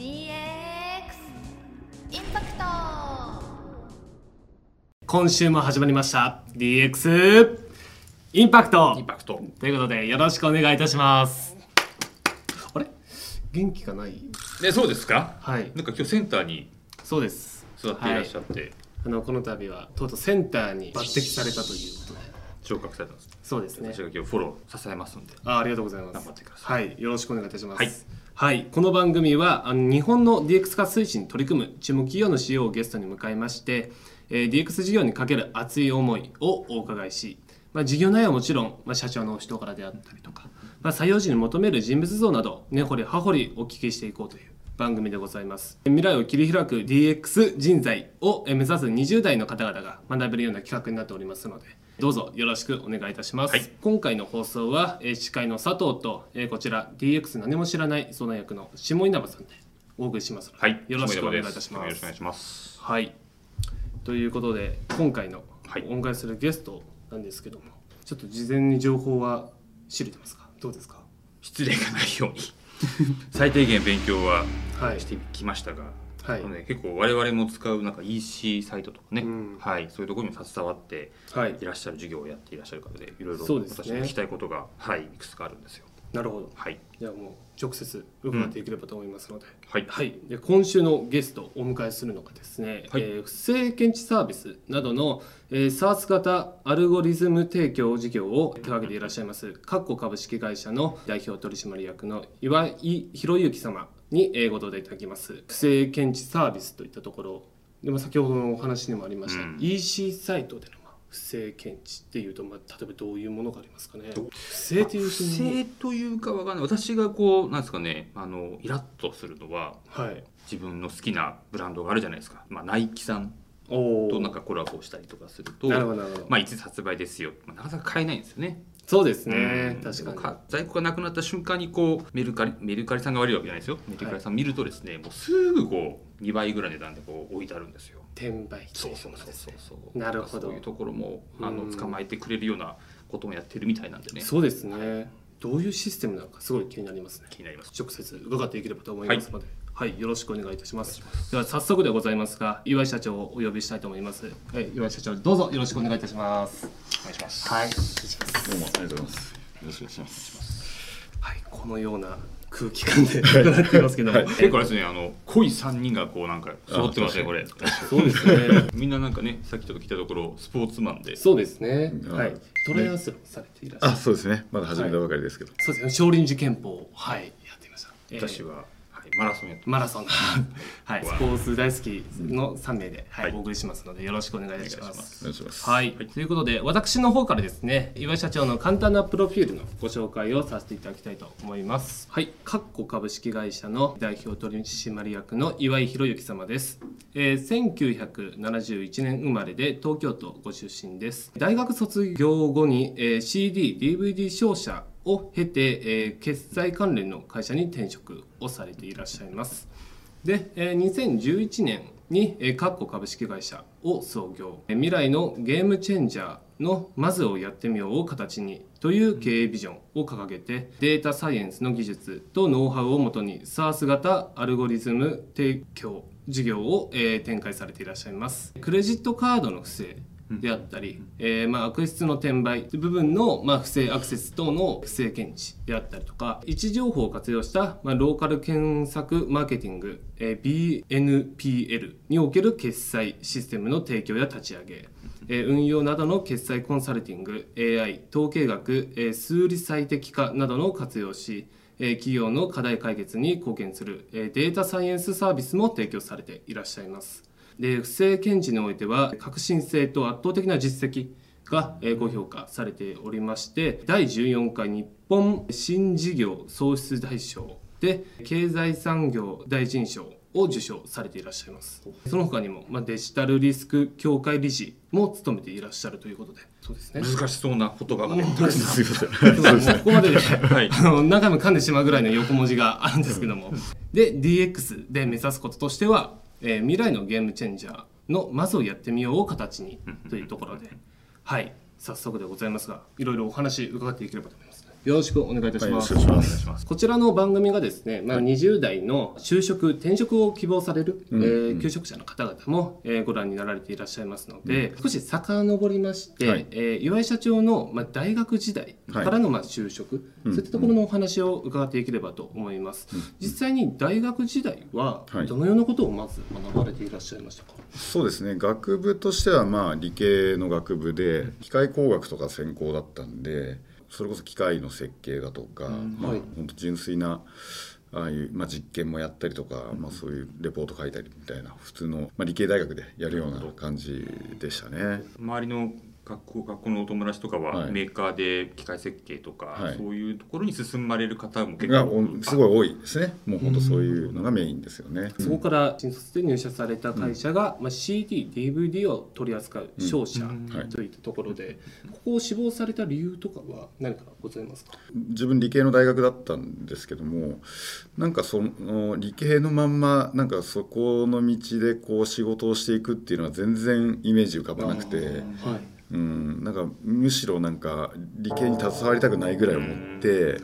DX インパクト今週も始まりました。DX インパクトインパクトということでよろしくお願いいたします。あれ？元気がない？でそうですか？はい。なんか今日センターにそうです。座っていらっしゃって、あのこの度はとうとうセンターに抜擢されたということで。昇格されたんですそうですね。私が今日フォロー支えますんで。あありがとうございます。頑張ってくださはい。よろしくお願いいたします。はいはい、この番組はあの日本の DX 化推進に取り組む注目企業の CEO をゲストに迎えまして、えー DX 事業にかける熱い思いをお伺いし、まあ、事業内容はもちろん、まあ、社長のお人柄であったりとか、まあ、採用時に求める人物像など根掘り葉掘りお聞きしていこうという番組でございます。未来を切り開く DX 人材を目指す20代の方々が学べるような企画になっておりますのでどうぞよろしくお願いいたします、はい。今回の放送は、えー司会の佐藤と、えーこちら DX 何も知らない相談役の下稲葉さんでお送りしますはい。よろしくお願いいたします。よろしくお願いします。はい。ということで今回のはい。お迎えするゲストなんですけども、ちょっと事前に情報は知れてますか？どうですか？失礼がないように。最低限勉強ははい。してきましたが、はいあのね、結構我々も使うなんか EC サイトとかね、うん。はい、そういうところにも携わってはい。いらっしゃる授業をやっていらっしゃる方でいろいろ私も聞きたいことが、はい、いくつかあるんですよ。なるほど。はい、じゃあもう直接伺っていければと思いますので、はい。はい、で今週のゲストをお迎えするのがですね、はい。えー不正検知サービスなどの、えー、SARS 型アルゴリズム提供事業を手掛けていらっしゃいますカッコ株式会社の代表取締役の岩井博之様に、えーご登壇いただきます。不正検知サービスといったところ。でも先ほどのお話にもありました、うん。EC サイトでのまあ不正検知っていうと、まあ、例えばどういうものがありますかね。不正という不と正というかわかんない。私がこうなんですかねあのイラッとするのははい。自分の好きなブランドがあるじゃないですか、まあ、ナイキさんおとなんかコラボしたりとかするとまあ、いつ発売ですよ、まあ、なかなか買えないんですよね。そうですね、うん。確かに。か在庫がなくなった瞬間にこうメルカリメルカリさんが悪いわけじゃないですよ。メルカリさん見るとですね、もうすぐこう2倍ぐらいの値段でこう置いてあるんですよ。転売そうそうそうそうそう。なるほど。そういうところもあうん。の捕まえてくれるようなこともやってるみたいなんでね。そうですね。どういうシステムなのかすごい気になりますね。気になります。直接伺っていければと思いますので、はい、よろしくお願いいたします。では早速でございますが、岩井社長をお呼びしたいと思います。はい、岩井社長どうぞよろしくお願いいたします。お願いします。はい、どうもありがとうございます。よろしくお願いします。はい、このような空気感で 伺っていますけども、結構あれですねあの濃い3人がこうなんか揃ってますねあこれ。そうですね。みんななんかねさっきちょっと聞いたところスポーツマンでそうですね。うんはい、トライアスロンされていらっしゃる。あ、そうですね。まだ始めたばかりですけど。そうですね。少林寺拳法はいやっていました。えー私は、はい、マラソンやってマラソン、はい、スポーツ大好きの3名で、はい。はいお送りしますのでよろしくお願いしま。す。お願いします。はい、ということで私の方からですね岩井社長の簡単なプロフィールのご紹介をさせていただきたいと思います。はい。カッコ株式会社の代表取締役の岩井博之様です、えー、1971年生まれで東京都ご出身です。大学卒業後に、えー CD、DVD 商社を経て、えー決済関連の会社に転職をされていらっしゃいます。で、えー2011年に、えー、カッコ株式会社を創業。え未来のゲームチェンジャーのまずをやってみようを形にという経営ビジョンを掲げてデータサイエンスの技術とノウハウをもとに SARS 型アルゴリズム提供事業を、えー展開されていらっしゃいます。クレジットカードの不正であったり、えーまあ、悪質の転売部分の、まあ、不正アクセス等の不正検知であったりとか位置情報を活用した、まあ、ローカル検索マーケティング、えー BNPL における決済システムの提供や立ち上げ、え運用などの決済コンサルティング AI 統計学、え数理最適化などの活用しえ企業の課題解決に貢献するえデータサイエンスサービスも提供されていらっしゃいます。で不正検知においては革新性と圧倒的な実績がえーご評価されておりまして第14回日本新事業創出大賞で経済産業大臣賞を受賞されていらっしゃいます。その他にも、まあ、デジタルリスク協会理事も務めていらっしゃるということで。そうですね。難しそうな言葉がね本当です すいません。ここまでで、はい。あの何回も噛んでしまうぐらいの横文字があるんですけども。で DX で目指すこととしては、えー未来のゲームチェンジャーのまずをやってみようを形にというところで。はい。早速でございますがいろいろお話伺っていければと思います。ねよろしくお願いいたします。しくお願いします。こちらの番組がですね、まあ、20代の就職、転職を希望される、うん。えー求職者の方々も、えーご覧になられていらっしゃいますので、少し遡りまして、はい。えー岩井社長の、まあ、大学時代からの、まあ、就職、うん。そういったところのお話を伺っていければと思います。実際に大学時代ははい。どのようなことをまず学ばれていらっしゃいましたか、そうですね。学部としてはまあ理系の学部で機械工学とか専攻だったんで、それこそ機械の設計だとか、まあはい本当純粋なああいうまあ実験もやったりとか、まあそういうレポート書いたりみたいな普通のまあ理系大学でやるような感じでしたね。周りの学校学校のお友達とかは、はい。メーカーで機械設計とか、はい。そういうところに進まれる方も結が構おすごい多いですね。もう本当そういうのがメインですよね。そこから新卒で入社された会社が、まあ、CD、DVD を取り扱う商社うん。はい。といったところで、ここを志望された理由とかは何かございますか？自分理系の大学だったんですけどもなんかその理系のまんまなんかそこの道でこう仕事をしていくっていうのは全然イメージ浮かばなくて、はいうん、なんかむしろなんか理系に携わりたくないぐらい思って。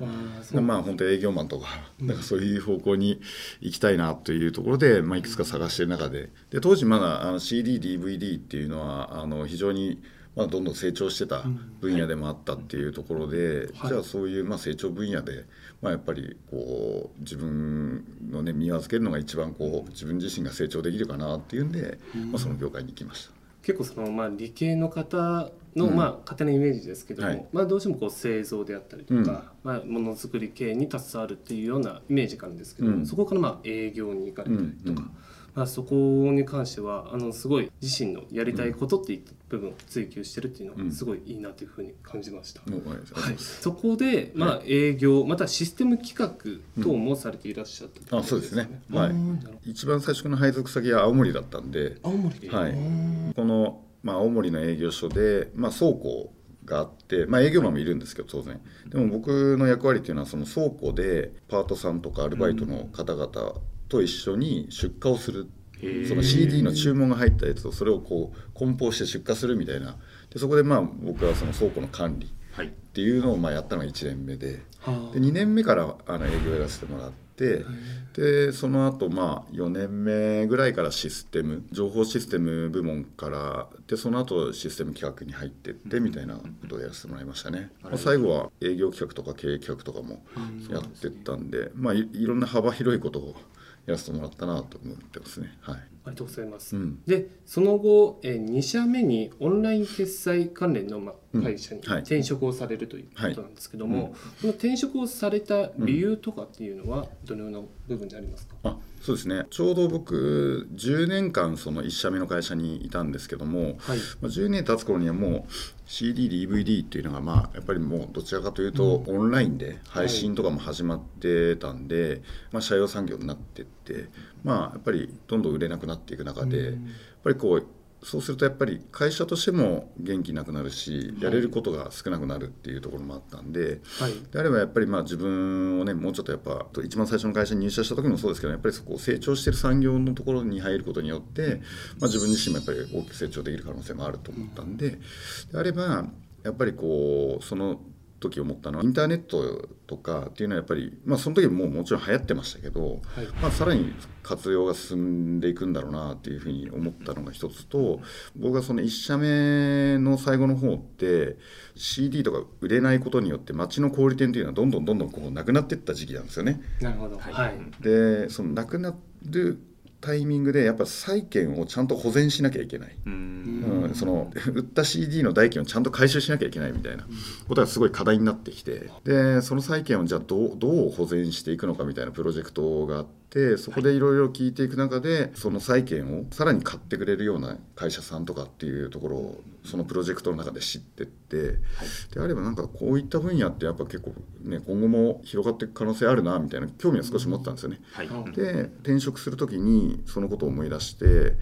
まあ本当営業マンとかなんかそういう方向に行きたいなというところで、まあ、いくつか探している中で。で当時まだあの CDDVD っていうのはあの非常にまあどんどん成長してた分野でもあったっていうところで、はい。じゃあそういうまあ成長分野で、まあ、やっぱりこう自分のね身を預けるのが一番こう自分自身が成長できるかなっていうんで、まあ、その業界に行きました。結構その、まあ、理系の方の、うん。まあ、勝手なイメージですけども、はい。まあ、どうしてもこう製造であったりとか、まあ、ものづくり系に携わるっていうようなイメージがあるんですけども、うん。そこからまあ営業に行かれたりとか、うんうんまあ、そこに関してはあのすごい自身のやりたいことっていった部分を追求してるっていうのうん。がすごいいいなというふうに感じました。もうありがとうござはいそこで、まあ、営業またシステム企画等もされていらっしゃったってことあそうですね。はい。一番最初の配属先は青森だったんで。青森。で、はい。うんこの、まあ、青森の営業所で、まあ、倉庫があって、まあ、営業マンもいるんですけど当然。でも僕の役割っていうのはその倉庫でパートさんとかアルバイトの方々と一緒に出荷をする、その CD の注文が入ったやつをそれをこう梱包して出荷するみたいな。でそこでまあ僕はその倉庫の管理はい。っていうのをまあやったのが1年目で。はあ。で2年目からあの営業をやらせてもらって。でその後まあ4年目ぐらいからシステム情報システム部門からでその後システム企画に入ってってみたいなことをやらせてもらいましたね、まあ最後は営業企画とか経営企画とかもやってったんでまあいいろんな幅広いことをやらせてもらったなと思ってますね。はい、ありがとうございます。うん。でその後、えー、2社目にオンライン決済関連の、まうん。会社にはい。転職をされるということなんですけども、はい。うん。この転職をされた理由とかっていうのはどのような部分でありますか、あそうですね。ちょうど僕10年間その1社目の会社にいたんですけども、はい。まあ、10年経つ頃にはもう CDDVD っていうのがまあやっぱりもうどちらかというとオンラインで配信とかも始まってたんで、まあ、社用産業になってってまあやっぱりどんどん売れなくなっていく中で、やっぱりこうそうするとやっぱり会社としても元気なくなるしやれることが少なくなるっていうところもあったんで。はいであればやっぱりまあ自分をねもうちょっとやっぱ一番最初の会社に入社した時もそうですけどやっぱりそこ成長してる産業のところに入ることによって、まあ、自分自身もやっぱり大きく成長できる可能性もあると思ったんでであればやっぱりこうその時思ったのはインターネットとかっていうのはやっぱり、まあ、その時ももちろん流行ってましたけど、はい。まあ、さらに活用が進んでいくんだろうなっていうふうに思ったのが一つと僕がその1社目の最後の方って CD とか売れないことによって街の小売店っていうのはどんどんどんどんこうなくなっていった時期なんですよね。なるほど。はい、でそのなくなるタイミングでやっぱ債券をちゃんと保全しなきゃいけない。ううんん、その売った CD の代金をちゃんと回収しなきゃいけないみたいな。ことがすごい課題になってきて。でその債券をじゃあどうどう保全していくのかみたいなプロジェクトがあってそこでいろいろ聞いていく中でその債券をさらに買ってくれるような会社さんとかっていうところをそのプロジェクトの中で知ってってであればなんかこういった分野ってやっぱ結構ね今後も広がっていく可能性あるなみたいな興味は少し持ったんですよね。はい。うん。で転職する時にそのことを思い出して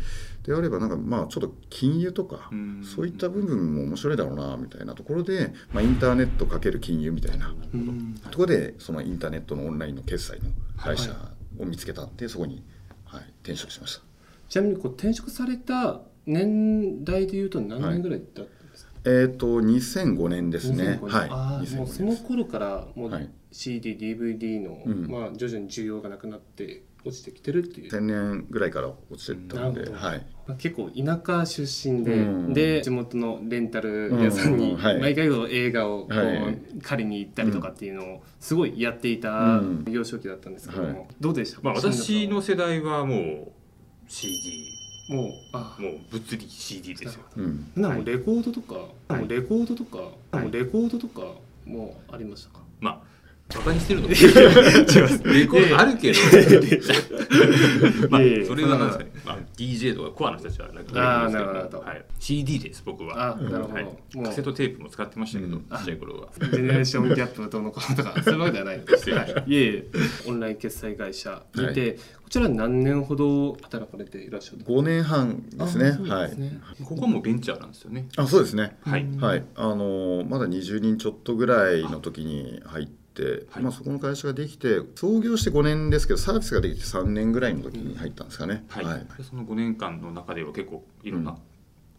であればなんかまあちょっと金融とかうん。そういった部分も面白いだろうなみたいなところで、まあ、インターネットかける金融みたいな。うん。ところでそのインターネットのオンラインの決済の会社を見つけたんでそこに、はい、転職しました。ちなみにこう転職された年代でいうと何年ぐらいだったんですか、えっ、と2005年ですね。2005年。はい。あー2005もうその頃からもうはい。CD、DVD の、うん。まあ、徐々に需要がなくなって落ちてきてるっていう、1000年ぐらいから落ちてったので、はい、まあ、結構田舎出身で、うん。で地元のレンタル屋さんに毎回映画をこう、はい。借りに行ったりとかっていうのをすごいやっていたうん。幼少期だったんですけども、はい。どうでした？か、まあ、私の世代はもう CD もうあ。もう物理 CD ですよ。うん、なんかもうレコードとか、はい。レコードとか、はい。もうレコードとかもありましたか、まあバカにしてるの？か 違います。レコードあるけど。まあそれはなんですかね、まあ、DJ とかコアの人たちはなんかあなるほどはい、CD です僕は。あなるほど。はい、カセットテープも使ってましたけど、うん。ちっちゃい頃は。ジェネレーションギャップどうのこうのとかそういうわけではないんですはい、いえいえ。オンライン決済会社にいて、こちら何年ほど働かれていらっしゃる5年半ですね。あそうはいですね。ここはもうベンチャーなんですよね。あそうですね。はい、はい。あのーまだ20人ちょっとぐらいの時に入って、はい。まあ、そこの会社ができて創業して5年ですけどサービスができて3年ぐらいの時に入ったんですかね、はい。はい。でその5年間の中では結構いろんな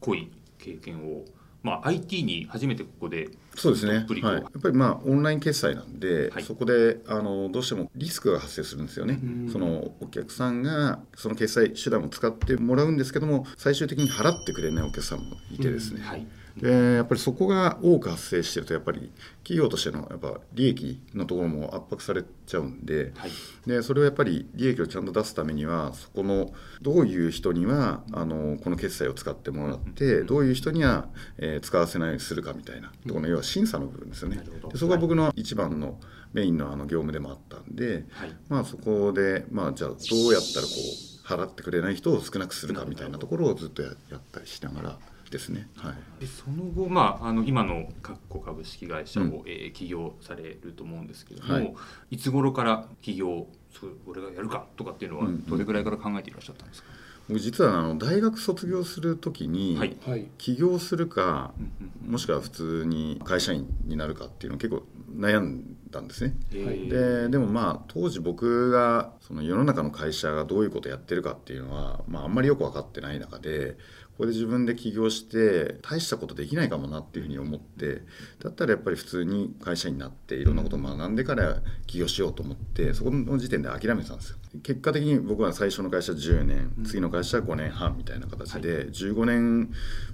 濃い経験を、まあ、IT に初めてここでそうですね、はい、やっぱりまあオンライン決済なんで、はい。そこであのどうしてもリスクが発生するんですよね、うん。そのお客さんがその決済手段を使ってもらうんですけども最終的に払ってくれないお客さんもいてですね、はいでやっぱりそこが多く発生してるとやっぱり企業としてのやっぱ利益のところも圧迫されちゃうんではい。でそれをやっぱり利益をちゃんと出すためにはそこのどういう人にはあのこの決済を使ってもらってどういう人には、えー使わせないようにするかみたいなところの要は審査の部分ですよね。でそこが僕の一番のメインのあの業務でもあったんで、はい。まあ、そこで、まあ、じゃあどうやったらこう払ってくれない人を少なくするかみたいなところをずっとややったりしながらですね。はい。でその後、まあ、あの今のカッコ株式会社を、うん。えー起業されると思うんですけども、はい。い、つ頃から起業そう俺がやるかとかっていうのはうんどれぐらいから考えていらっしゃったんですか、僕実はあの大学卒業する時に、起業するかうんうんもしくは普通に会社員になるかっていうのを結構悩んだんですね。えー。ででもまあ当時僕がその世の中の会社がどういうことをやってるかっていうのは、まあ、あんまりよく分かってない中でここで自分で起業して大したことできないかもなっていうふうに思ってだったらやっぱり普通に会社員になっていろんなことを学んでから起業しようと思ってそこの時点で諦めてたんですよ。結果的に僕は最初の会社10年次の会社は5年半みたいな形で15年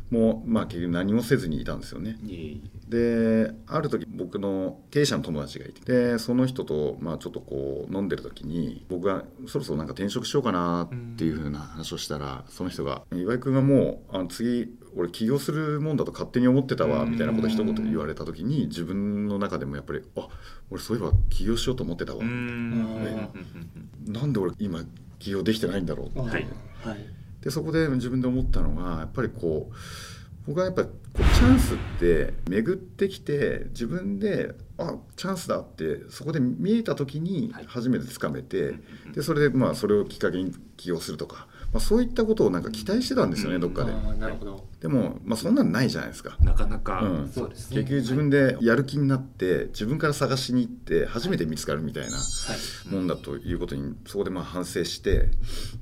もまあ結局何もせずにいたんですよね。である時僕の経営者の友達がいてでその人と、まあ、ちょっとこう飲んでる時に僕がそろそろなんか転職しようかなっていうふうな話をしたらその人が「岩井君がもうあの次俺起業するもんだと勝手に思ってたわ」みたいなことを一言言われた時に自分の中でもやっぱり「あ俺そういえば起業しようと思ってたわ」うーん。あーうん。うんなんで俺今起業できてないんだろうってはい。はい。でそこで自分で思ったのがやっぱりこう僕はやっぱりこうチャンスって巡ってきて自分であチャンスだってそこで見えた時にはい。初めてつかめて、うん。でそれでまあそれをきっかけに起業するとか、まあ、そういったことをなんか期待してたんですよね、うん。どっかで。なるほど。でも、まあ、そんなんないじゃないですか。なかなか、うん。そうですね。結局自分でやる気になって自分から探しに行って初めて見つかるみたいなはい。もんだということにそこでまあ反省して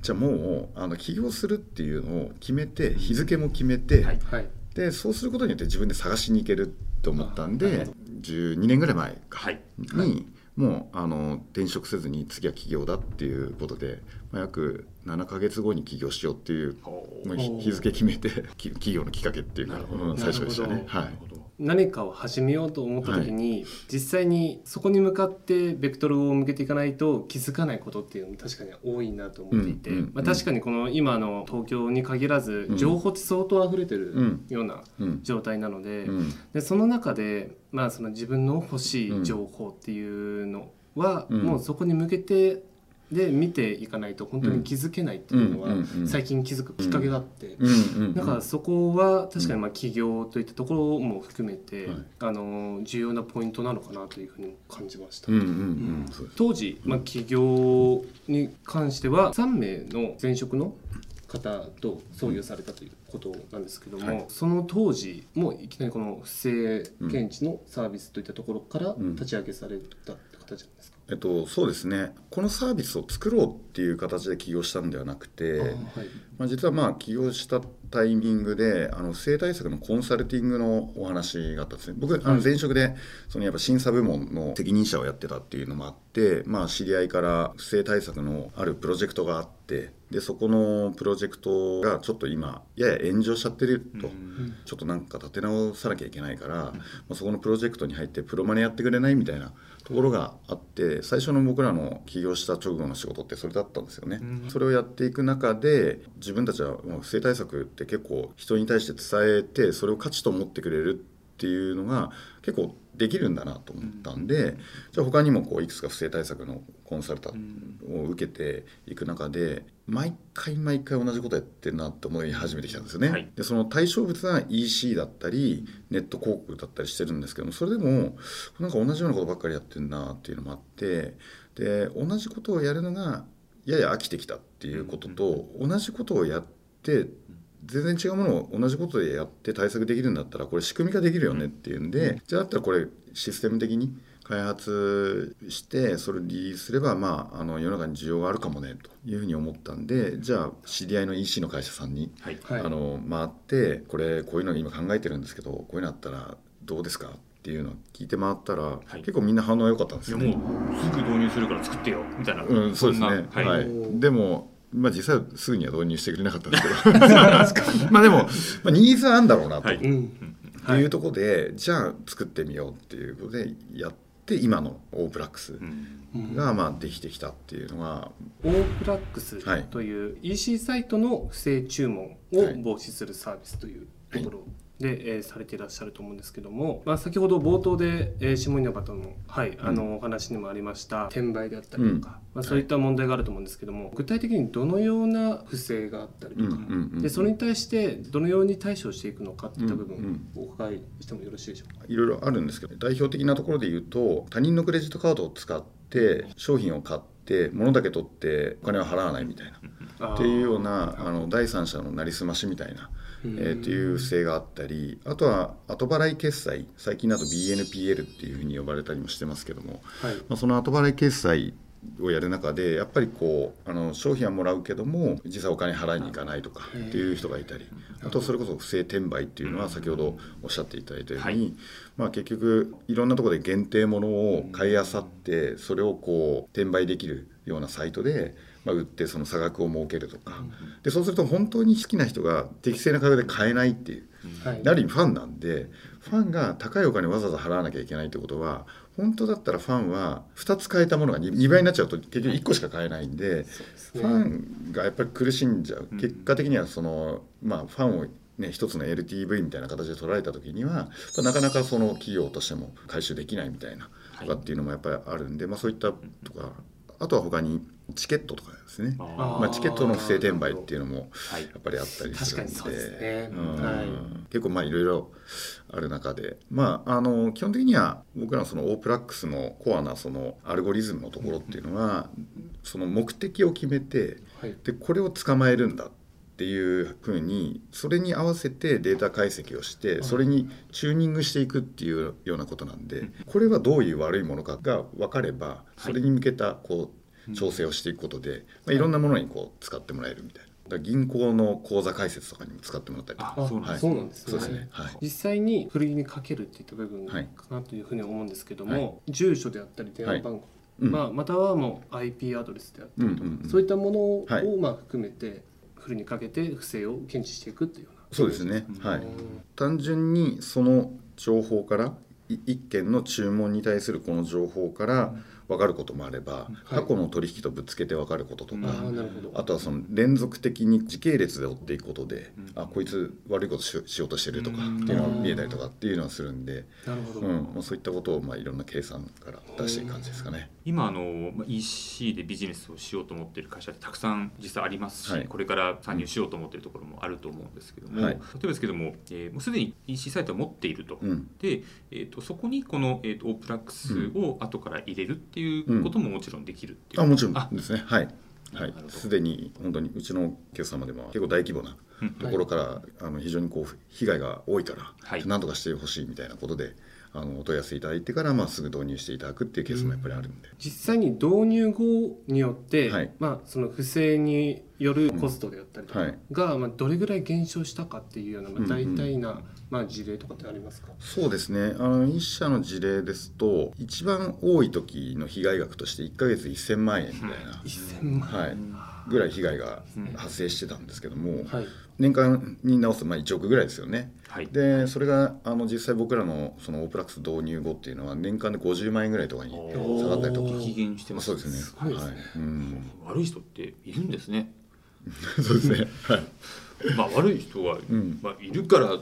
じゃあもうあの起業するっていうのを決めて日付も決めて、はい。はい。でそうすることによって自分で探しに行けると思ったんで12年ぐらい前か。はい。に、もうあの転職せずに次は起業だっていうことで、まあ、約7か月後に起業しようっていう日日付決めて き企業のきっかけっていうか、最初でしたね。はい。何かを始めようと思った時に、実際にそこに向かってベクトルを向けていかないと気づかないことっていうのも確かに多いなと思っていて、うんうんまあ、確かにこの今の東京に限らずうん情報って相当溢れてるうんようなうん。状態なので,、うん。でその中で、まあ、その自分の欲しい情報っていうのは、うん。もうそこに向けてで見ていかないと本当に気づけないっていうのは最近気づくきっかけがあって。だからそこは確かにまあ企業といったところも含めて、はいあの重要なポイントなのかなというふうに感じました。当時、まあ、企業に関しては3名の前職の方と創業されたということなんですけども、はい。その当時もいきなりこの不正検知のサービスといったところからうん。立ち上げされたって形なんですか、えっと、そうですね。このサービスを作ろうっていう形で起業したんではなくて、はい。まあ、実はまあ起業したタイミングであの不正対策のコンサルティングのお話があったんですね。僕あの前職でそのやっぱ審査部門の責任者をやってたっていうのもあって、まあ、知り合いから不正対策のあるプロジェクトがあってでそこのプロジェクトがちょっと今やや炎上しちゃってると。ちょっとなんか立て直さなきゃいけないから、まあ、そこのプロジェクトに入ってプロマネやってくれないみたいなところがあって最初の僕らの起業した直後の仕事ってそれだったんですよね。それをやっていく中で自分たちはもう不正対策って結構人に対して伝えてそれを価値と思ってくれるっていうのが結構できるんだなと思ったんで、じゃあ他にもこういくつか不正対策のコンサルタを受けていく中で毎回毎回同じことやってるなって思い始めてきたんですよね。はい。でその対象物は EC だったりネット広告だったりしてるんですけどもそれでもなんか同じようなことばっかりやってるなっていうのもあってで同じことをやるのがやや飽きてきたっていうことと、同じことをやって全然違うものを同じことでやって対策できるんだったらこれ仕組み化できるよねっていうんで、じゃあだったらこれシステム的に開発してそれをリリースすれば、まあ、あの世の中に需要があるかもねというふうに思ったんでじゃあ知り合いの EC の会社さんに、はい。はい。あの回ってこれこういうの今考えてるんですけどこういうのあったらどうですかっていうのを聞いて回ったら、い。結構みんな反応良かったんですよ。ね。いやもうすぐ導入するから作ってよみたいな、うん、そうですね。はい。でも、まあ、実際すぐには導入してくれなかったんですけど。まあ、でも、まあ、ニーズはあるんだろうなと、はい。い、うん。うところで、じゃあ作ってみようっていうことでやって、今のオープラックスうん。がまあできてきたっていうのが、オープラックスはい。という EC サイトの不正注文を防止するサービスというところで、えーされていらっしゃると思うんですけども、まあ、先ほど冒頭で、えー下稲葉との,、はいあのお話にもありました転売であったりとか、まあ、そういった問題があると思うんですけども、具体的にどのような不正があったりとか、うんうんうんでそれに対してどのように対処していくのかっていった部分お伺いしてもよろしいでしょうか？いろいろあるんですけど、代表的なところで言うと、他人のクレジットカードを使って、商品を買って、物だけ取って、お金を払わないみたいな。っていうようなあの第三者のなりすましみたいな、えーっていう不正があったりあとは後払い決済最近だと BNPL っていうふうに呼ばれたりもしてますけども、はい。まあ、その後払い決済をやる中でやっぱりこうあの商品はもらうけども実際お金払いに行かないとかっていう人がいたりあとそれこそ不正転売っていうのは先ほどおっしゃっていただいたように、はい。まあ、結局いろんなところで限定ものを買いあさってそれをこう転売できるようなサイトで、まあ、売ってその差額を設けるとか。でそうすると本当に好きな人が適正な価格で買えないっていう。はい。ある意味ファンなんでファンが高いお金わざわざ払わなきゃいけないってことは本当だったらファンは2つ買えたものが 2, 倍になっちゃうと結局1個しか買えないんでファンがやっぱり苦しんじゃう。結果的にはその、まあ、ファンをね、一つの LTV みたいな形で取られた時にはなかなかその企業としても回収できないみたいなとかっていうのもやっぱりあるんで、まあ、そういったとかあとは他にチケットとかですね。あまあ、チケットの不正転売っていうのもはい。やっぱりあったりするんで。確かにそうですね。うん。はい結構まあいろいろある中で。まああの基本的には僕らのそのオープラックスのコアなそのアルゴリズムのところっていうのはその目的を決めてはい。でこれを捕まえるんだっていうふうにそれに合わせてデータ解析をしてそれにチューニングしていくっていうようなことなんでこれはどういう悪いものかが分かればそれに向けたこう調整をしていくことで、まあ、いろんなものにこう使ってもらえるみたいな。銀行の口座開設とかにも使ってもらったりとか。あそうなんはい。ですそうなんですね。ねはい。実際に古着にかけるっていった部分かはい。なというふうに思うんですけども、はい。住所であったり電話番号、うん。まあ、またはもう IP アドレスであったりとか、うんうんうん。そういったものを、はい。まあ、含めて古にかけて不正を検知していくっていうような。そうですね、はい。うん単純にその情報からい一件の注文に対するこの情報から分かることもあれば、過去の取引とぶつけて分かることとか、あとはその連続的に時系列で追っていくことで、あこいつ悪いことししようとしてるとかっていうのが見えたりとかっていうのはするんで、なるほど、うん。まあ、そういったことをまあいろんな計算から出していく感じですかね。今あのまあ EC でビジネスをしようと思っている会社ってたくさん実際ありますし、はい。これから参入しようと思っているところもあると思うんですけども、はい。例えばですけども,、えーもうすでに EC サイトを持っていると、うん。で、えー、とそこにこの、えー、とオープラックスを後から入れるっていうことももちろんできるっていう、あもちろあ。んですね。はい。はないすでに本当にうちのお客様でも結構大規模なうん。ところから、あの非常にこう被害が多いから、はい。何とかしてほしいみたいなことであのお問い合わせいただいてから、まあ、すぐ導入していただくっていうケースもやっぱりあるんで、実際に導入後によって、はい。まあ、その不正によるコストであったりとかはい。が、まあ、どれぐらい減少したかっていうような、まあ、うんうん大体な、まあ、事例とかってありますか、そうですね。あの一社の事例ですと一番多い時の被害額として1ヶ月1000万円みたいな、1000万、はい、ぐらい被害が発生してたんですけども、はい年間に直すとまあ1億ぐらいですよね。はい。でそれがあの実際僕らのそのオープラックス導入後っていうのは年間で50万円ぐらいとかに下がったりとか。激減してます。そうですね。すごいですね。はい。うん、悪い人っているんですね。そうですね。はい。まあ悪い人は、ん。まあ、いるからあ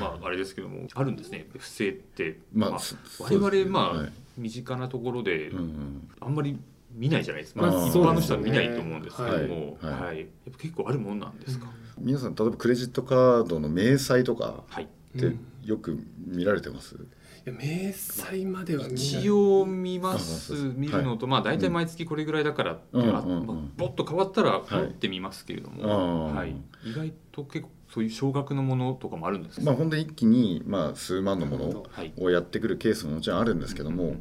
まああれですけどもあるんですね。不正って、まあそ我々、まあ、はい。身近なところで、うんうん。あんまり見ないじゃないですか、まあ、まあ一般の人は見ないと思うんですけども、はい。ですねはい。やっぱ結構あるもんなんですか、皆さん例えばクレジットカードの明細とかはい。ってよく見られてます、いや明細までは一応見ます。見るのと、まあ大体毎月これぐらいだからって、うん。あうん。うん。まあもっと変わったらい。持ってみますけれども、はい。意外と結構そういう少額のものとかもあるんですまあ本当に一気に、まあ、数万のものはい。をやってくるケースももちろんあるんですけども、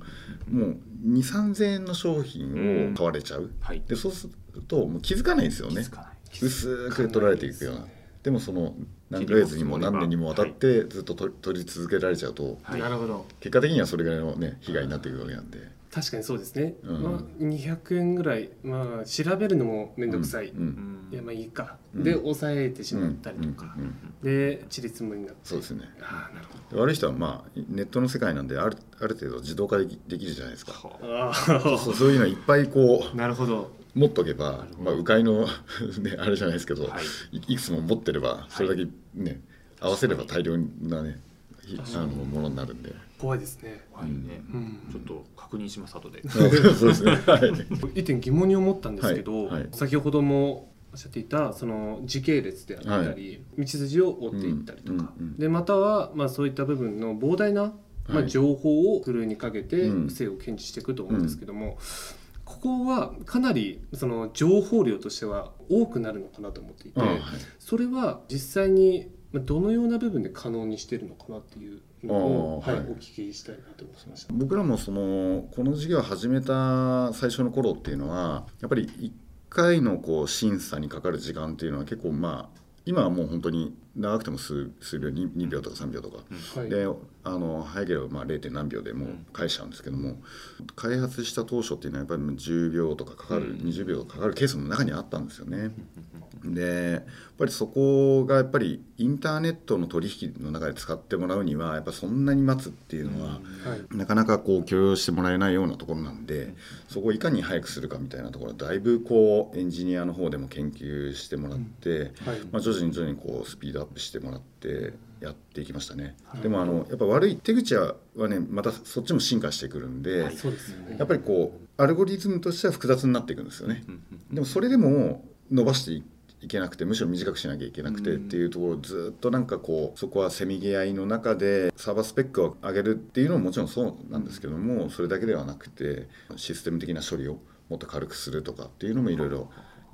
もう2 3 0 0 0円の商品を買われちゃう、はい。でそうするともう気づかないんですよね。気づかない。薄く取られていくような。でもその何ヶ月にも何年にもわたってずっと取取り続けられちゃうと、はい。なるほど。結果的にはそれぐらいのね被害になっていくわけなんで確かにそうですね、うん。まあ、200円ぐらい、まあ、調べるのも面倒くさい、うんうんいやまあいいか、うん。で抑えてしまったりとか、うんうんでちりつもになって。そうですね。ああなるほで悪い人はまあネットの世界なんであるある程度自動化できできるじゃないですか。そう そういうのいっぱいこあなるほど。う持っとけば、まあ、迂回の、ね、あれじゃないですけど、はい。い、いくつも持ってればそれだけね、合わせれば大量なねひあのものになるんで怖いですね。はいね。うん。ちょっと確認します後で。そうですね。はい。一点疑問に思ったんですけど、はいはい。先ほどもおっしゃっていたその時系列であったり、道筋を追っていったりとか、うんうんうんでまたは、まあ、そういった部分の膨大な、まあ、はい。情報をふるいにかけてうん。不正を検知していくと思うんですけども、ここはかなりその情報量としては多くなるのかなと思っていて、あはい。それは実際にまあどのような部分で可能にしてるのかなっていうのを、はいはいお聞きしたいなと思いました。僕らもそのこの事業を始めた最初の頃っていうのはやっぱり1回のこう審査にかかる時間っていうのは結構まあ今はもう本当に長くても数数秒 2, 2秒とか3秒とか、はいであの早ければまあ 0. 何秒でもう返しちゃうんですけども、開発した当初っていうのはやっぱりもう10秒とかかかる、うん20秒かかるケースも中にあったんですよね。でやっぱりそこがやっぱりインターネットの取引の中で使ってもらうにはやっぱそんなに待つっていうのは、はい。なかなかこう許容してもらえないようなところなんでそこをいかに早くするかみたいなところはだいぶこうエンジニアの方でも研究してもらって、はい。まあ、徐々に徐々にこうスピードアップしてもらってやっていきましたね、でもあのやっぱ悪い手口はねまたそっちも進化してくるんで、そうでね。やっぱりこうアルゴリズムとしては複雑になっていくんですよね、うん。でもそれでも伸ばしていいけなくてむしろ短くしなきゃいけなくてっていうところをずっとなんかこうそこはせめぎ合いの中でサーバースペックを上げるっていうのももちろんそうなんですけどもそれだけではなくてシステム的な処理をもっと軽くするとかっていうのもいろいろ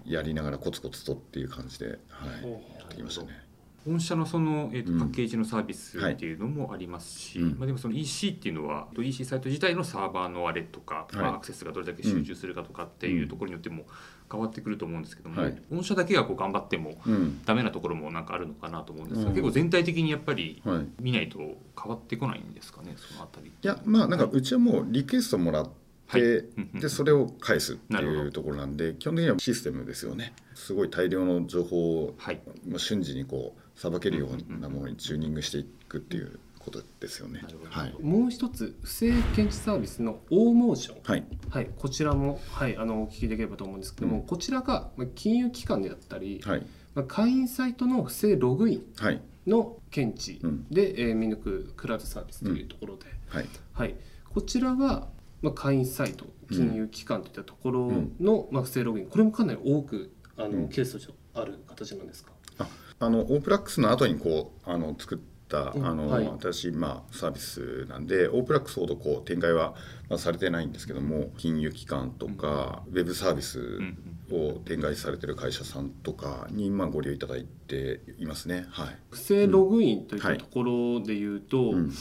やりながらコツコツとっていう感じで、はい、やってきましたね。御社のその、えーとうん。パッケージのサービスっていうのもありますし、うん。まあ、でもその EC っていうのは EC サイト自体のサーバーのあれとか、はい。まあ、アクセスがどれだけ集中するかとかっていうところによっても変わってくると思うんですけども、はい。御社だけがこう頑張ってもうん。ダメなところもなんかあるのかなと思うんですが、うん。結構全体的にやっぱりはい。見ないと変わってこないんですかねそのあたり。いやまあなんかうちはもうリクエストもらって、はい。でそれを返すっていうところなんで基本的にはシステムですよね。すごい大量の情報をはい。まあ瞬時にこうさばけるようなものにチューニングしていくっていうことですよね。はい、もう一つ不正検知サービスのオーモーション。はい、はい、こちらも、はい、あのお聞きできればと思うんですけども、うん。こちらがまあ金融機関であったり、はい、まあ、会員サイトの不正ログインはい、の検知うん。で、えー見抜くクラウドサービスというところで、はい、はい、こちらは、まあ、会員サイト金融機関といったところの、まあ、不正ログイン。これもかなり多くあの、うん。ケースとしてある形なんですか？ああのオープラックスの後にこうあの作った、うんあのはい。新しい、まあ、サービスなんでオープラックスほどこう展開は、まあ、されてないんですけども金融機関とか、ウェブサービスうんを展開されてる会社さんとかに、まあ、ご利用いただいていますね。はい。不正ログインといったところでいうと、うん。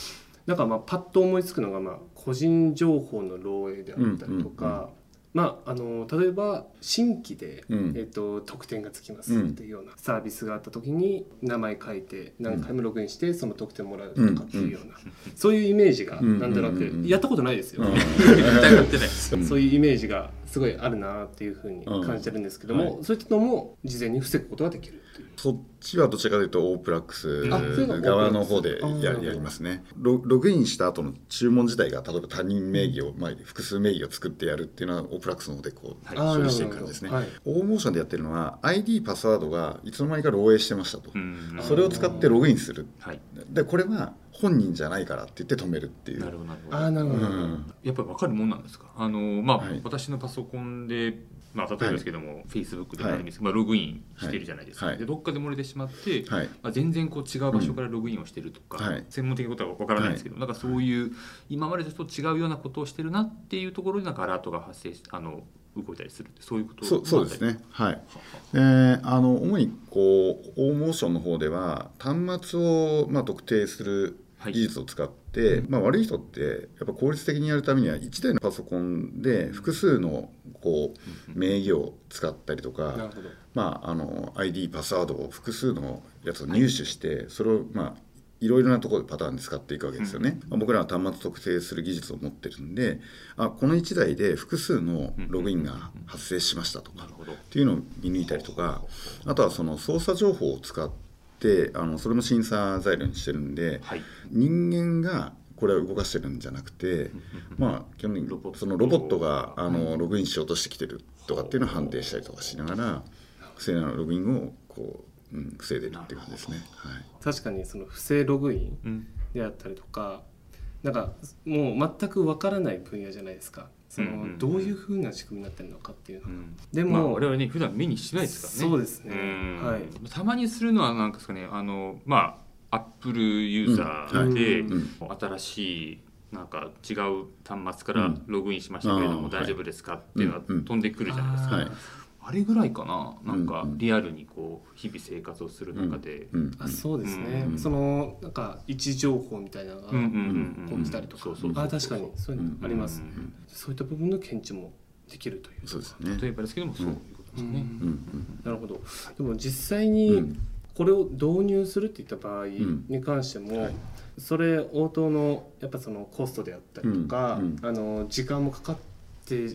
なんかまあパッと思いつくのがまあ個人情報の漏洩であったりとか、まあ、あの例えば新規で、うん。えっと特典がつきますっていうようなサービスがあった時に名前書いて何回もログインしてその特典もらうとかっていうような、そういうイメージがうんなん。となく、やったことないですよ、そういうイメージがすごいあるなっていうふうに感じてるんですけども、うんそういったのも事前に防ぐことができる。そっちはどちらかというとオープラックス側の方でややりますね。ロログインした後の注文自体が例えば他人名義を、まあ、複数名義を作ってやるっていうのはオープラックスの方でこうはい。処理していく感じですね、なるオーモーションでやってるのは ID パスワードがいつの間にか漏洩してましたと、うん。それを使ってログインする。はい。でこれは本人じゃないからって言って止めるっていう。なるほどなるほど。ああなるほど、うん。やっぱり分かるもんなんですか？あの、まあはい。私のパソコンで、まあ、例えばですけども、Facebook でも何ですけどまあ、ログインしてるじゃないですか、はい。でどっかで漏れてしまって、はい。まあ、全然こう違う場所からログインをしてるとか、はい。専門的なことは分からないんですけど、なんかそういう今までと違うようなことをしてるなっていうところでなんかアラートが発生しあの動いたりするってそういうことそうそうですね。はい。はえーあ。の主にこうオーモーションの方では端末を、まあ、特定するはい技術を使って、まあ、悪い人ってやっぱ効率的にやるためには1台のパソコンで複数のこう名義を使ったりとか、まあ、あの ID パスワードを複数のやつを入手して、それをまあいろいろなところでパターンで使っていくわけですよね、まあ僕らは端末特定する技術を持ってるんであこの1台で複数のログインが発生しましたとかっていうのを見抜いたりとかあとはその操作情報を使ってあのそれも審査材料にしてるんではい。人間がこれを動かしてるんじゃなくてまあ基本的にロボット。そのロボットがあのログインしようとしてきてるとかっていうのを判定したりとかしながら不正なログインをこう、うん、防いでるっていう感じですね。はい。確かにその不正ログインうん。であったりとかなんかもう全くわからない分野じゃないですかその、どういうふうな仕組みになってるのかっていうのが、うん。でもまあ、我々ね普段目にしないですからね。そうですね。うん。はい。たまにするのはなんですかねあのまあアップルユーザーで、うん。うん。新しいなんか違う端末からうん。ログインしましたけれども、大丈夫ですかっていうのがうんうん飛んでくるじゃないですか、はいあれぐらいかななんかうん。うんリアルにこう日々生活をする中で、うんうんあそうですね、うん。そのなんか位置情報みたいなのがうんうんうんこう来たりとか、あ確かにそういうのあります、うんそういった部分の検知もできるというそうですね。例えばですけどもそういうことですね、うんうんうんなるほどでも実際うにんこれを導入するっていった場合んに関しても、はいそれ応答のやっぱそのコストであったりとか、うんうんあの時間もかかって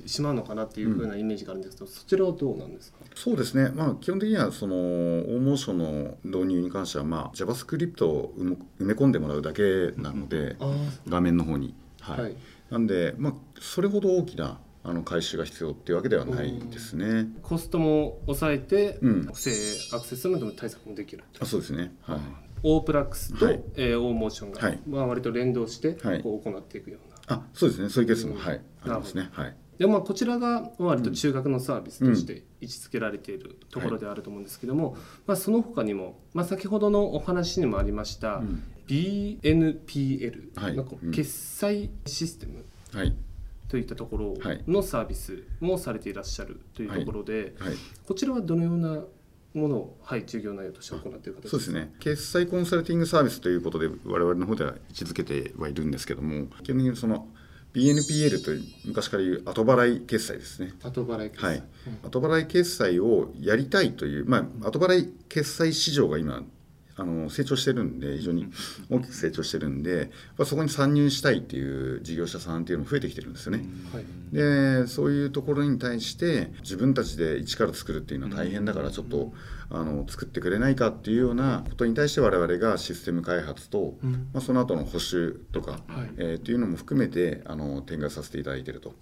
しまうのかなっていうふうなイメージがあるんですけど、そちらはどうなんですか？そうですね、まあ、基本的にはその大モーションの導入に関しては、まあ、JavaScript を埋め込んでもらうだけなので、あ画面の方に。はい。はい。なんで、まあ、それほど大きなあの回収が必要っていうわけではないですね。コストも抑えて、うん。不正アクセスの対策もできるあそうですね、はい。オープラックスと、はい。えーオーモーションが、はい。まあ、割と連動してはい。こう行っていくような、あそうですね。そういうケースも、うん。はい。ありますね。はいでまあこちらが割と中学のサービスとして位置づけられているところであると思うんですけども、まあ、その他にも、まあ、先ほどのお話にもありました、うん。BNPL、はい。なんかうん。決済システムはい。といったところはいのサービスもされていらっしゃるというところで、はい。こちらはどのようなものを、はい、授業内容として行っている形そうですね。決済コンサルティングサービスということで我々の方では位置づけてはいるんですけども基本的にその BNPL という昔から言う後払い決済ですね。後払い決済。はい、後払い決済をやりたいという、まあ、後払い決済市場が今あの成長してるんで非常に大きく成長してるんで、まあ、そこに参入したいっていう事業者さんっていうのも増えてきてるんですよね。はい。でそういうところに対して自分たちで一から作るっていうのは大変だからちょっとあの作ってくれないかっていうようなことに対して我々がシステム開発と、うん。まあ、その後の保守とか、はい。えーっていうのも含めてあの展開させていただいていると。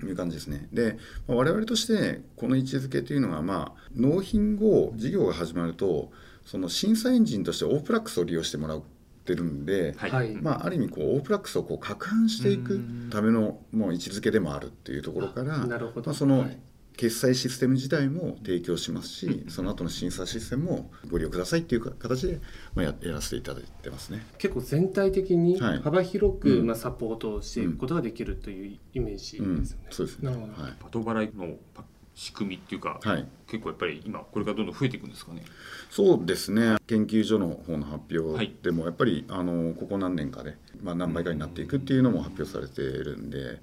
いう感じですね。で、まあ我々としてこの位置づけというのは、まあ、納品後事業が始まるとその審査エンジンとしてオープラックスを利用してもらってるんで、はい、はい。まあ、ある意味こうオープラックスをこう攪拌していくためのもう位置づけでもあるっていうところからなるほど。まあ、そのはい決済システム自体も提供しますし、その後の審査システムもご利用くださいっていう形で、まあ、ややらせていただいてますね。結構全体的にはい幅広く、うんまあ、サポートをしていくことができるというイメージですよね。うん、そうですね。なるほどはい。後払いのパ仕組みっていうか、はい結構やっぱり今これからどんどん増えていくんですかね。そうですね研究所の方の発表はいでもやっぱりあのここ何年かで、まあ、何倍かになっていくっていうのも発表されているんで、はい。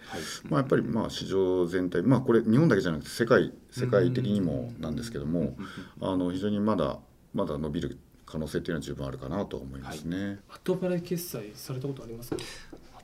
まあ、やっぱりまあ市場全体、まあ、これ日本だけじゃなくて世界世界的にもなんですけどもあの非常にまだまだ伸びる可能性っていうのは十分あるかなと思いますね。後払い決済されたことありますか？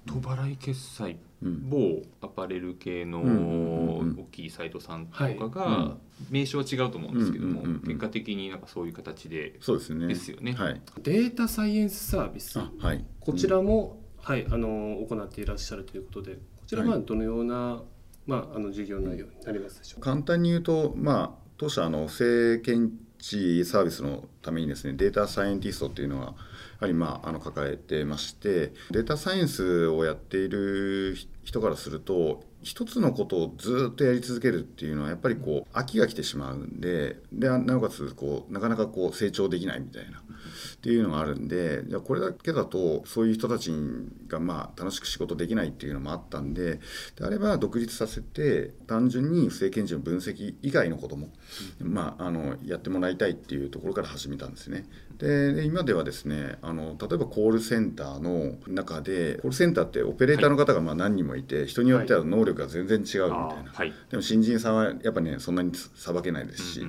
後払い決済、うん。某アパレル系の大きいサイトさんとかはい。が、うん。名称は違うと思うんですけども、結果的になんかそういう形でそうですね。ですよね。はい、データサイエンスサービス。あはい、こちらも、はいあの行っていらっしゃるということでこちらはどのような、まあ、あの事業内容になりますでしょうか？簡単に言うと、まあ、当社あの不正検知サービスのためにですねデータサイエンティストっていうのはやはり、まあ、あの抱えてましてデータサイエンスをやっている人からすると一つのことをずっとやり続けるっていうのはやっぱりこう飽きが来てしまうんででなおかつこうなかなかこう成長できないみたいなっていうのがあるんでじゃあこれだけだとそういう人たちがまあ楽しく仕事できないっていうのもあったんでであれば独立させて単純に不正検知の分析以外のことも、まあ、あのやってもらいたいっていうところから始めたんですね。でで今ではですねあの例えばコールセンターの中でコールセンターってオペレーターの方がまあ何人もいて、人によっては能力が全然違うみたいな。はい。でも新人さんはやっぱねそんなにさばけないですし、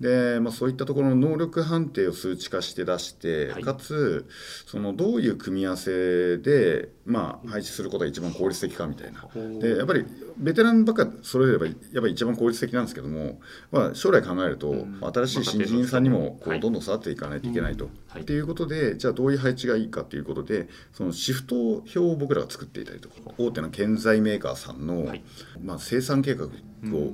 で、まあ、そういったところの能力判定を数値化して出して、はい。かつそのどういう組み合わせで、まあ、配置することが一番効率的かみたいな。でやっぱりベテランばっか揃えればやっぱり一番効率的なんですけども、まあ、将来考えると、ん。新しい新人さんにもこはいうどんどん育っていかないと。いけない。と。はいっていうことでじゃあどういう配置がいいかということでそのシフト表を僕らが作っていたりとか大手の建材メーカーさんの、はいまあ、生産計画を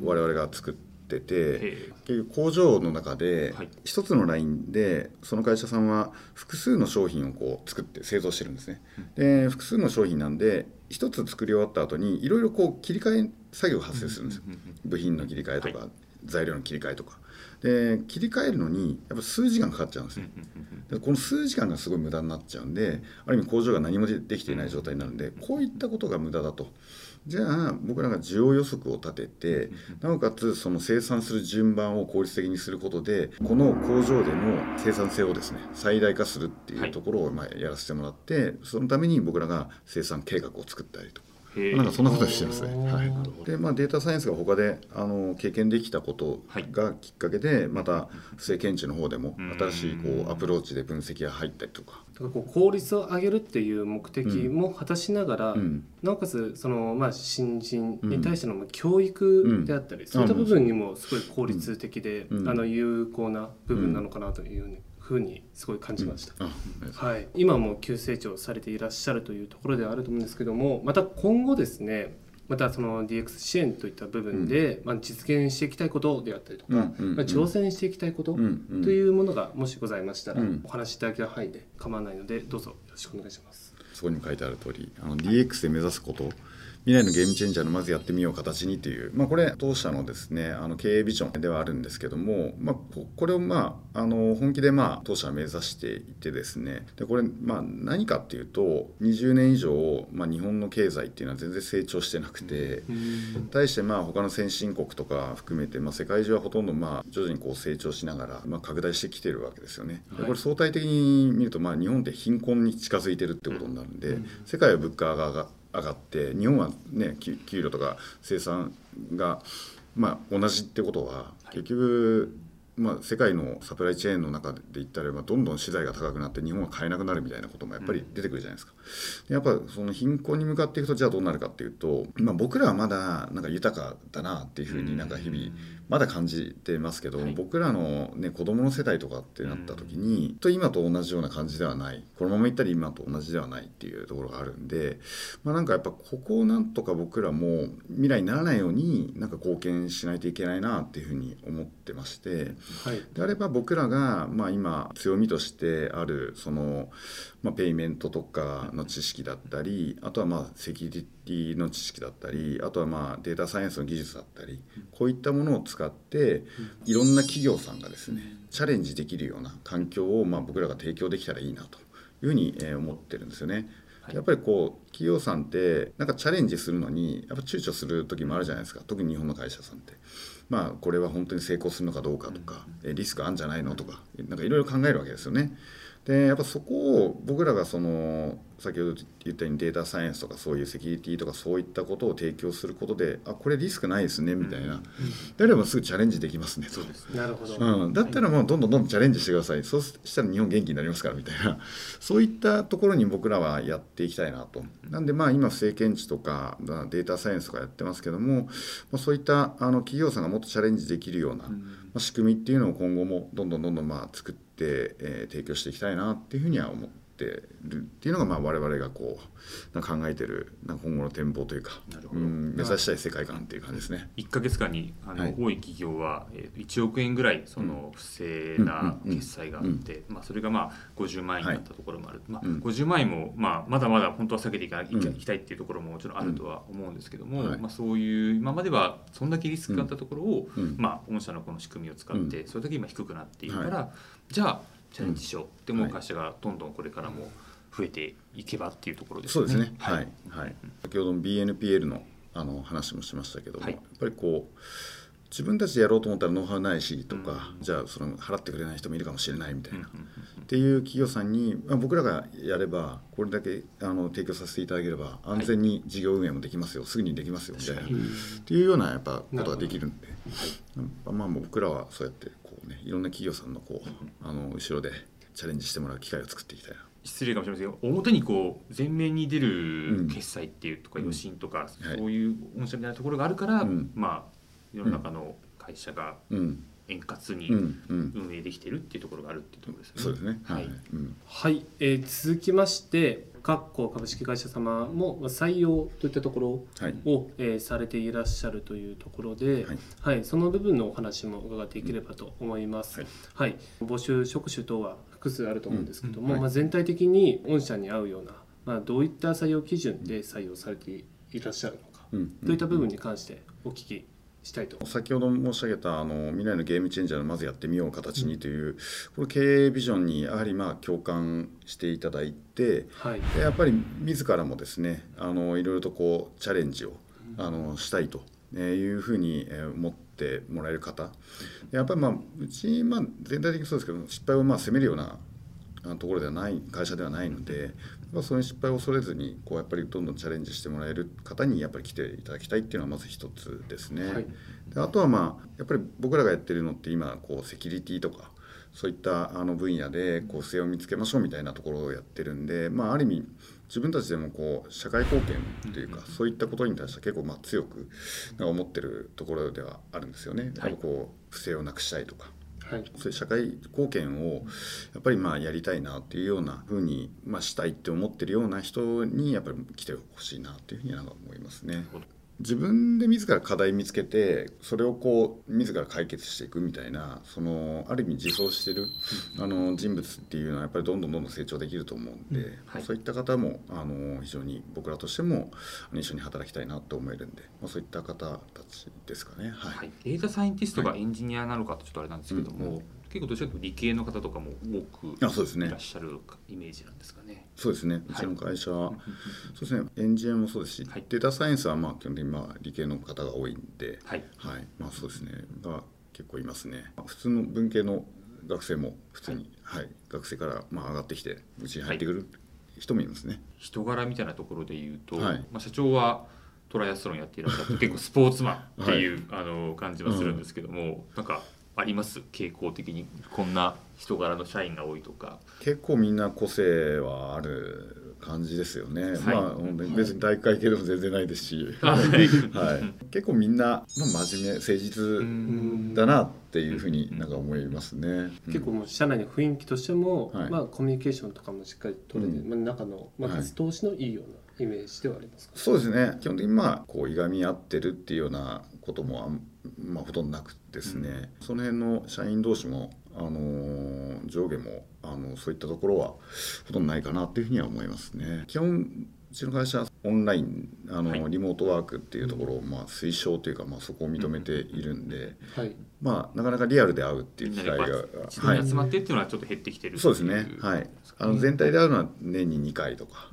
我々が作ってて。へ結局工場の中ではい一つのラインでその会社さんは複数の商品をこう作って製造してるんですね。で複数の商品なんで一つ作り終わった後にいろいろこう切り替え作業が発生するんですよ。部品の切り替えとか、は材料の切り替えとか。で切り替えるのにやっぱ数時間かかっちゃうんですね。でこの数時間がすごい無駄になっちゃうんである意味工場が何もでできていない状態になるんでこういったことが無駄だと。じゃあ僕らが需要予測を立ててなおかつその生産する順番を効率的にすることでこの工場での生産性をですね最大化するっていうところをまあやらせてもらってそのために僕らが生産計画を作ったりとか。へなんかそんなことしてますね。はい。なるほど。でまあ、データサイエンスが他であの経験できたことがきっかけで、また不正検知の方でもうん。新しいこうアプローチで分析が入ったりとか、だからこう効率を上げるっていう目的も果たしながら、うん。なおかつその、まあ、新人に対してのまあ教育であったり、んそういった部分にもすごい効率的で、うん。あの有効な部分なのかなというふうにすごい感じました。あはい、今も急成長されていらっしゃるというところではあると思うんですけどもまた今後ですねまたその DX 支援といった部分で、まあ、実現していきたいことであったりとか、うんうんうん。まあ、挑戦していきたいことうんうん。というものがもしございましたら、うん。お話しいただける範囲で構わないのでどうぞよろしくお願いします。そこにも書いてある通りあの DX で目指すこと未来のゲームチェンジャーのまずやってみよう形にという、まあ、これ当社のですねあの経営ビジョンではあるんですけども、まあ、ここれを、まあ、あの本気で、まあ、当社は目指していてですねでこれ、まあ、何かっていうと20年以上、まあ、日本の経済っていうのは全然成長してなくて。対してまあ他の先進国とか含めて、まあ、世界中はほとんどまあ徐々にこう成長しながら、まあ、拡大してきてるわけですよね。でこれ相対的に見るとまあ日本って貧困に近づいてるってことになるんで、世界は物価が上が上がって日本はね給給料とか生産がまあ同じってことは結局まあ、世界のサプライチェーンの中で言ったらばどんどん資材が高くなって日本は買えなくなるみたいなこともやっぱり出てくるじゃないですか。でやっぱその貧困に向かっていくとじゃあどうなるかっていうと、まあ、僕らはまだなんか豊かだなっていうふうになんか日々まだ感じてますけど、はい。僕らの、ね、子供の世代とかってなった時に、と今と同じような感じではない。このままいったら今と同じではないっていうところがあるんで、まあ、なんかやっぱここをなんとか僕らも未来にならないようになんか貢献しないといけないなっていうふうに思ってまして。はい。であれば僕らが、まあ、今強みとしてあるその、まあ、ペイメントとかの知識だったりあとはまあセキュリティの知識だったりあとはまあデータサイエンスの技術だったりこういったものを使っていろんな企業さんがですねチャレンジできるような環境をまあ僕らが提供できたらいいなというふうにえー思ってるんですよね。はいやっぱりこう企業さんってなんかチャレンジするのにやっぱ躊躇する時もあるじゃないですか特に日本の会社さんって。まあこれは本当に成功するのかどうかとか、えリスクあるんじゃないのとかなんかいろいろ考えるわけですよね。でやっぱそこを僕らがその先ほど言ったようにデータサイエンスとかそういうセキュリティとかそういったことを提供することであこれリスクないですねみたいな、であればすぐチャレンジできますねと。なるほど、うん、だったらもうどんどんどんどんチャレンジしてください。そうしたら日本元気になりますからみたいな。そういったところに僕らはやっていきたいなと。なんでまあ今不正検知とかまあデータサイエンスとかやってますけども、まあ、そういったあの企業さんがもっとチャレンジできるような、まあ、仕組みっていうのを今後もどんどんどんどんまあ作って、えー提供していきたいなっていうふうには思ってるっていうのがまあ我々がこう考えてる今後の展望というかうん目指したい世界観っていう感じですね。1か月間にあの、はい。多い企業は、えー、1億円ぐらいその不正な決済があって、まあ、それがまあ50万円になったところもある、まあうん。50万円も、まあ、まだまだ本当は避けていかないけないっていうところももちろんあるとは思うんですけども、はい。まあ、そういう今まではそんだけリスクがあったところを、うん。まあ、御社のこの仕組みを使って、それだけ今低くなっているから、はじゃあチャレンジしよう。って思うはい会社がどんどんこれからも増えていけばっていうところですそうですね、ははい。いはい。先ほどの BNPL のあの話もしましたけども、はい。やっぱりこう自分たちでやろうと思ったらノウハウないしとか、じゃあその払ってくれない人もいるかもしれないみたいな、っていう企業さんに、まあ、僕らがやればこれだけあの提供させていただければ安全に事業運営もできますよ、すぐにできますよ。みたいな、っていうようなやっぱことができるんで、まあ僕らはそうやってこう、ね、いろんな企業さんのこうあの後ろでチャレンジしてもらう機会を作っていきたいな。失礼かもしれませんけど表にこう前面に出うん。る決済っていうとかうん。余震とか、はい。そういう御社みたいなところがあるから、うん。まあ世の中の会社がうん円滑に運営できてるっていうところがあるっていうところですよね。そうですね。はい。はいうん。はい、えー続きまして各個株式会社様も採用といったところはい。を、えーされていらっしゃるというところで、ははいいその部分のお話も伺っていければと思います。はいはい、募集職種等は複数あると思うんですけども、うんはいまあ、全体的に御社に合うような、まあ、どういった採用基準で採用されていらっしゃるのか、うん。といった部分に関してお聞きしたいと。先ほど申し上げたあの未来のゲームチェンジャーをまずやってみよう形にという、これ経営ビジョンにやはりまあ共感していただいてはい、でやっぱり自らもですねあのいろいろとこうチャレンジをあのしたいとえーいうふうにえー思ってもらえる方。やっぱりまあうち、まあ、全体的にそうですけど失敗をまあ責めるようなあところではない会社ではないので、まあ、そういう失敗を恐れずにこうやっぱりどんどんチャレンジしてもらえる方にやっぱり来ていただきたいっていうのはまず一つですね。はいであとはまあやっぱり僕らがやってるのって今こうセキュリティとかそういったあの分野でこう不正を見つけましょうみたいなところをやってるんで、まあ、ある意味自分たちでもこう社会貢献というかそういったことに対しては結構まあ強く思ってるところではあるんですよね。はいこう不正をなくしたいとかはいそういう社会貢献をやっぱりまあやりたいなっていうようなふうにまあしたいって思ってるような人にやっぱり来てほしいなっていうふうには思いますね。自分で自ら課題見つけてそれをこう自ら解決していくみたいなそのある意味自走してるあの人物っていうのはやっぱりどんどんどんどん成長できると思うんで、はい。そういった方もあの非常に僕らとしても一緒に働きたいなと思えるんで、まあ、そういった方たちですかね。はい。はい、データサイエンティストがエンジニアなのかとちょっとあれなんですけども、うん。う結構どちらかというと理系の方とかも多くあそうですね。いらっしゃるイメージなんですかね。そうですね、うちの会社は、そうですね、エンジニアもそうですし、はい。データサイエンスはまあ基本的にまあ理系の方が多いんで、はい。はい、まあそうですね、が結構いますね。普通の文系の学生も普通に、はい。学生からまあ上がってきて、うちに入ってくる人もいますね。人柄みたいなところで言うと、はい。まあ、社長はトライアスロンやっていらっしゃって結構スポーツマンっていう、あの感じはするんですけども、なんかあります？傾向的に。こんな人柄の社員が多いとか。結構みんな個性はある感じですよね。い。まあ本当に。別に大会系でも全然ないですし、ははい、結構みんな、まあ、真面目誠実うん。だなっていうふうになんか思いますね。結構もう社内の雰囲気としても、はい。まあ、コミュニケーションとかもしっかり取れて、うん。まあ、中の、まあ、はい。通しのいいようなイメージではありますか、そうですね。基本的にまあこういがみ合ってるっていうようなこともあん、まあ、ほとんどなくですね、その辺の社員同士も、あのー上下もあのそういったところはほとんどないかなっていうふうには思いますね。基本うちの会社オンラインあの、はい。リモートワークっていうところを、まあ、推奨というか、まあ、そこを認めているんで、はい。まあ、なかなかリアルで会うっていう機会がはい。集まってっていうのはちょっと減ってきてるそうですね。はい。あの全体で会うのは年に2回とか、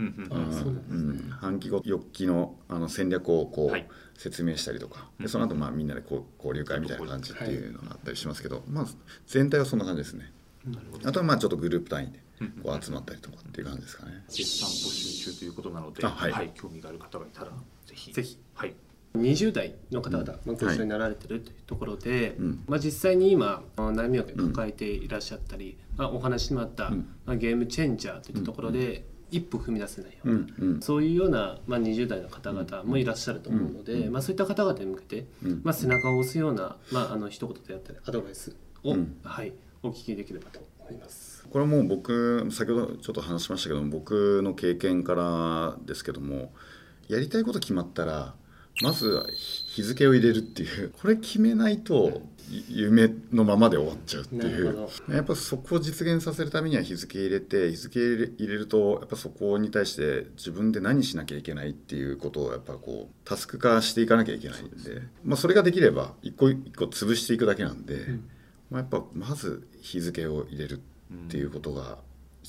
半期後翌期のあの戦略をこう、はい説明したりとか。うん。でその後まあみんなでこう交流会みたいな感じっていうのがあったりしますけど、まあ、全体はそんな感じですね。なるほど。あとはまあちょっとグループ単位でうん。こう集まったりとかっていう感じですかね。絶賛募集中ということなので、あはい。興味がある方がいたらぜひ。ぜひ。はい。20代の方々、まあ、ご一緒になられてるというところで、うん。まあ、実際に今悩みを抱えていらっしゃったり、まあ、お話にもあった、うん。まあ、ゲームチェンジャーといったところで、一歩踏み出せないよううな、んうん。そういうような、まあ、20代の方々もいらっしゃると思うので、うん。まあ、そういった方々に向けて、うん。まあ、背中を押すような、まあ、あの一言であったりアドバイスを、うん。はい、お聞きできればと思います。これはもう僕先ほどちょっと話しましたけども僕の経験からですけどもやりたいこと決まったらまずは日付を入れるっていうこれ決めないとい夢のままで終わっちゃうっていう。やっぱそこを実現させるためには日付入れて日付入れ入れるとやっぱそこに対して自分で何しなきゃいけないっていうことをやっぱこうタスク化していかなきゃいけないんで。まあ、それができれば一個一個潰していくだけなんで、まあ、やっぱまず日付を入れるっていうことが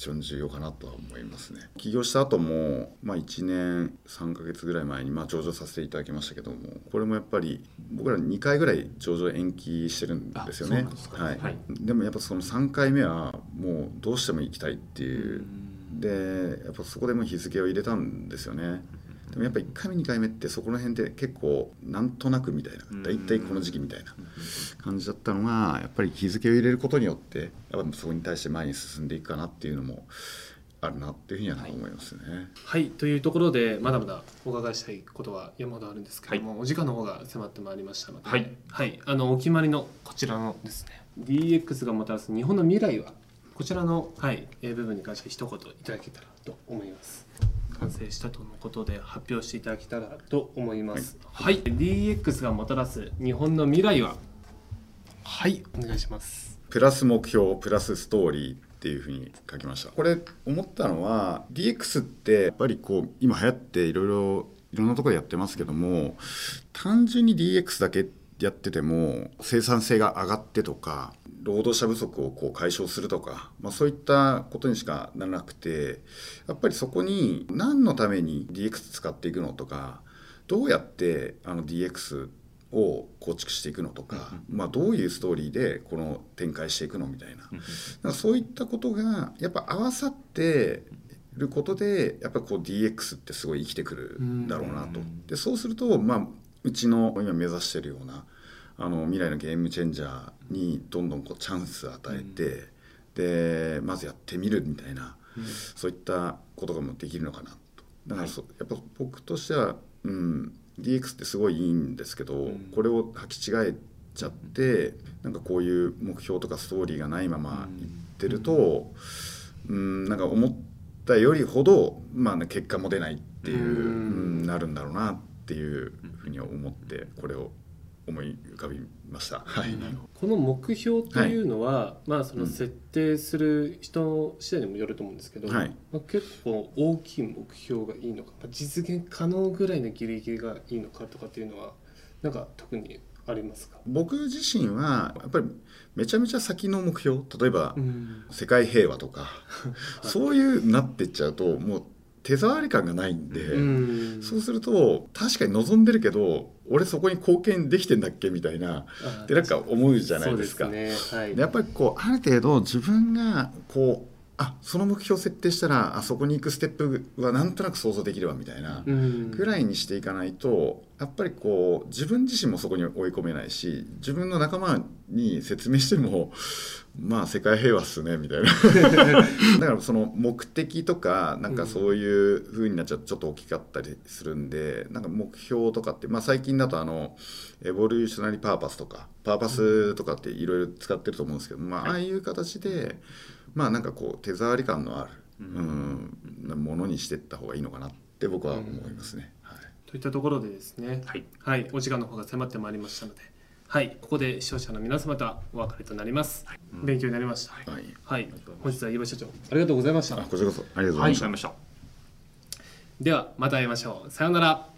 一番重要かなとは思いますね。起業した後もまあ1年3ヶ月ぐらい前にまあ上場させていただきましたけどもこれもやっぱり僕ら2回ぐらい上場延期してるんですよね。はい。はい。でもやっぱその3回目はもうどうしても行きたいっていう。でやっぱそこでもう日付を入れたんですよねでもやっぱ1回目2回目ってそこら辺で結構なんとなくみたいな大体この時期みたいな感じだったのがやっぱり日付を入れることによってやっぱそこに対して前に進んでいくかなっていうのもあるなっていうふうには思いますね。はいというところでまだまだお伺いしたいことは山ほどあるんですけども、お時間の方が迫ってまいりましたので、はい。あのお決まりのこちらのですね DX がもたらす日本の未来はこちらの、はい、えー部分に関して一言いただけたらと思います。完成したとのことで発表していただけたらと思います。はい、DX がもたらす日本の未来は？はい。お願いします。プラス目標プラスストーリーっていうふうに書きました。これ思ったのは DX ってやっぱりこう今流行っていろいろいろんなところでやってますけども単純に DX だけやってても生産性が上がってとか労働者不足をこう解消するとか、まあ、そういったことにしかならなくてやっぱりそこに何のために DX 使っていくのとかどうやってあの DX を構築していくのとか、まあ、どういうストーリーでこの展開していくのみたいな、だからそういったことがやっぱ合わさってることでやっぱこう DX ってすごい生きてくるんだろうなと。でそうすると、まあ、うちの今目指してるようなあの未来のゲームチェンジャーにどんどんこうチャンスを与えて、でまずやってみるみたいな、そういったことがもうできるのかなと。だからそ、やっぱ僕としては、うん、DX ってすごいいいんですけど、これを履き違えちゃってなんかこういう目標とかストーリーがないままいってると、うん、なんか思ったよりほど、まあね、結果も出ないっていう、うん。うんなるんだろうなっていうふうに思ってこれを思い浮かびました。はい、この目標というのは、まあそのうん設定する人次第にもよると思うんですけど、はい。まあ、結構大きい目標がいいのか、まあ実現可能ぐらいのギリギリがいいのかとかっていうのはなんか特にありますか、僕自身はやっぱりめちゃめちゃ先の目標例えば、うん。世界平和とか、そういうなってっちゃうともう手触り感がないんで、うん。そうすると確かに望んでるけど俺そこに貢献できてんだっけみたいなあでなんか思うじゃないですか。すね。はい。でやっぱりこうある程度自分がこうあその目標設定したらあそこに行くステップはなんとなく想像できるわみたいなうん。ぐらいにしていかないとやっぱりこう自分自身もそこに追い込めないし自分の仲間に説明しても まあ世界平和っすねみたいな。だからその目的とかなんかそういう風になっちゃうとちょっと大きかったりするんでなんか目標とかって、まあ、最近だとあのエボリューショナリーパーパスとかパーパスとかっていろいろ使ってると思うんですけど、まあ、ああいう形でまあなんかこう手触り感のある、うん、ものにしていった方がいいのかなって僕は思いますね。はい。といったところでですね。はい。はい、お時間の方が迫ってまいりましたので、はい、ここで視聴者の皆様とはお別れとなります。勉強になりました。はい。はい、本日は岩井社長、ありがとうございました。あこちらこそ。ありがとうござはいい、ました。わかり。ました。ではまた会いましょう。さようなら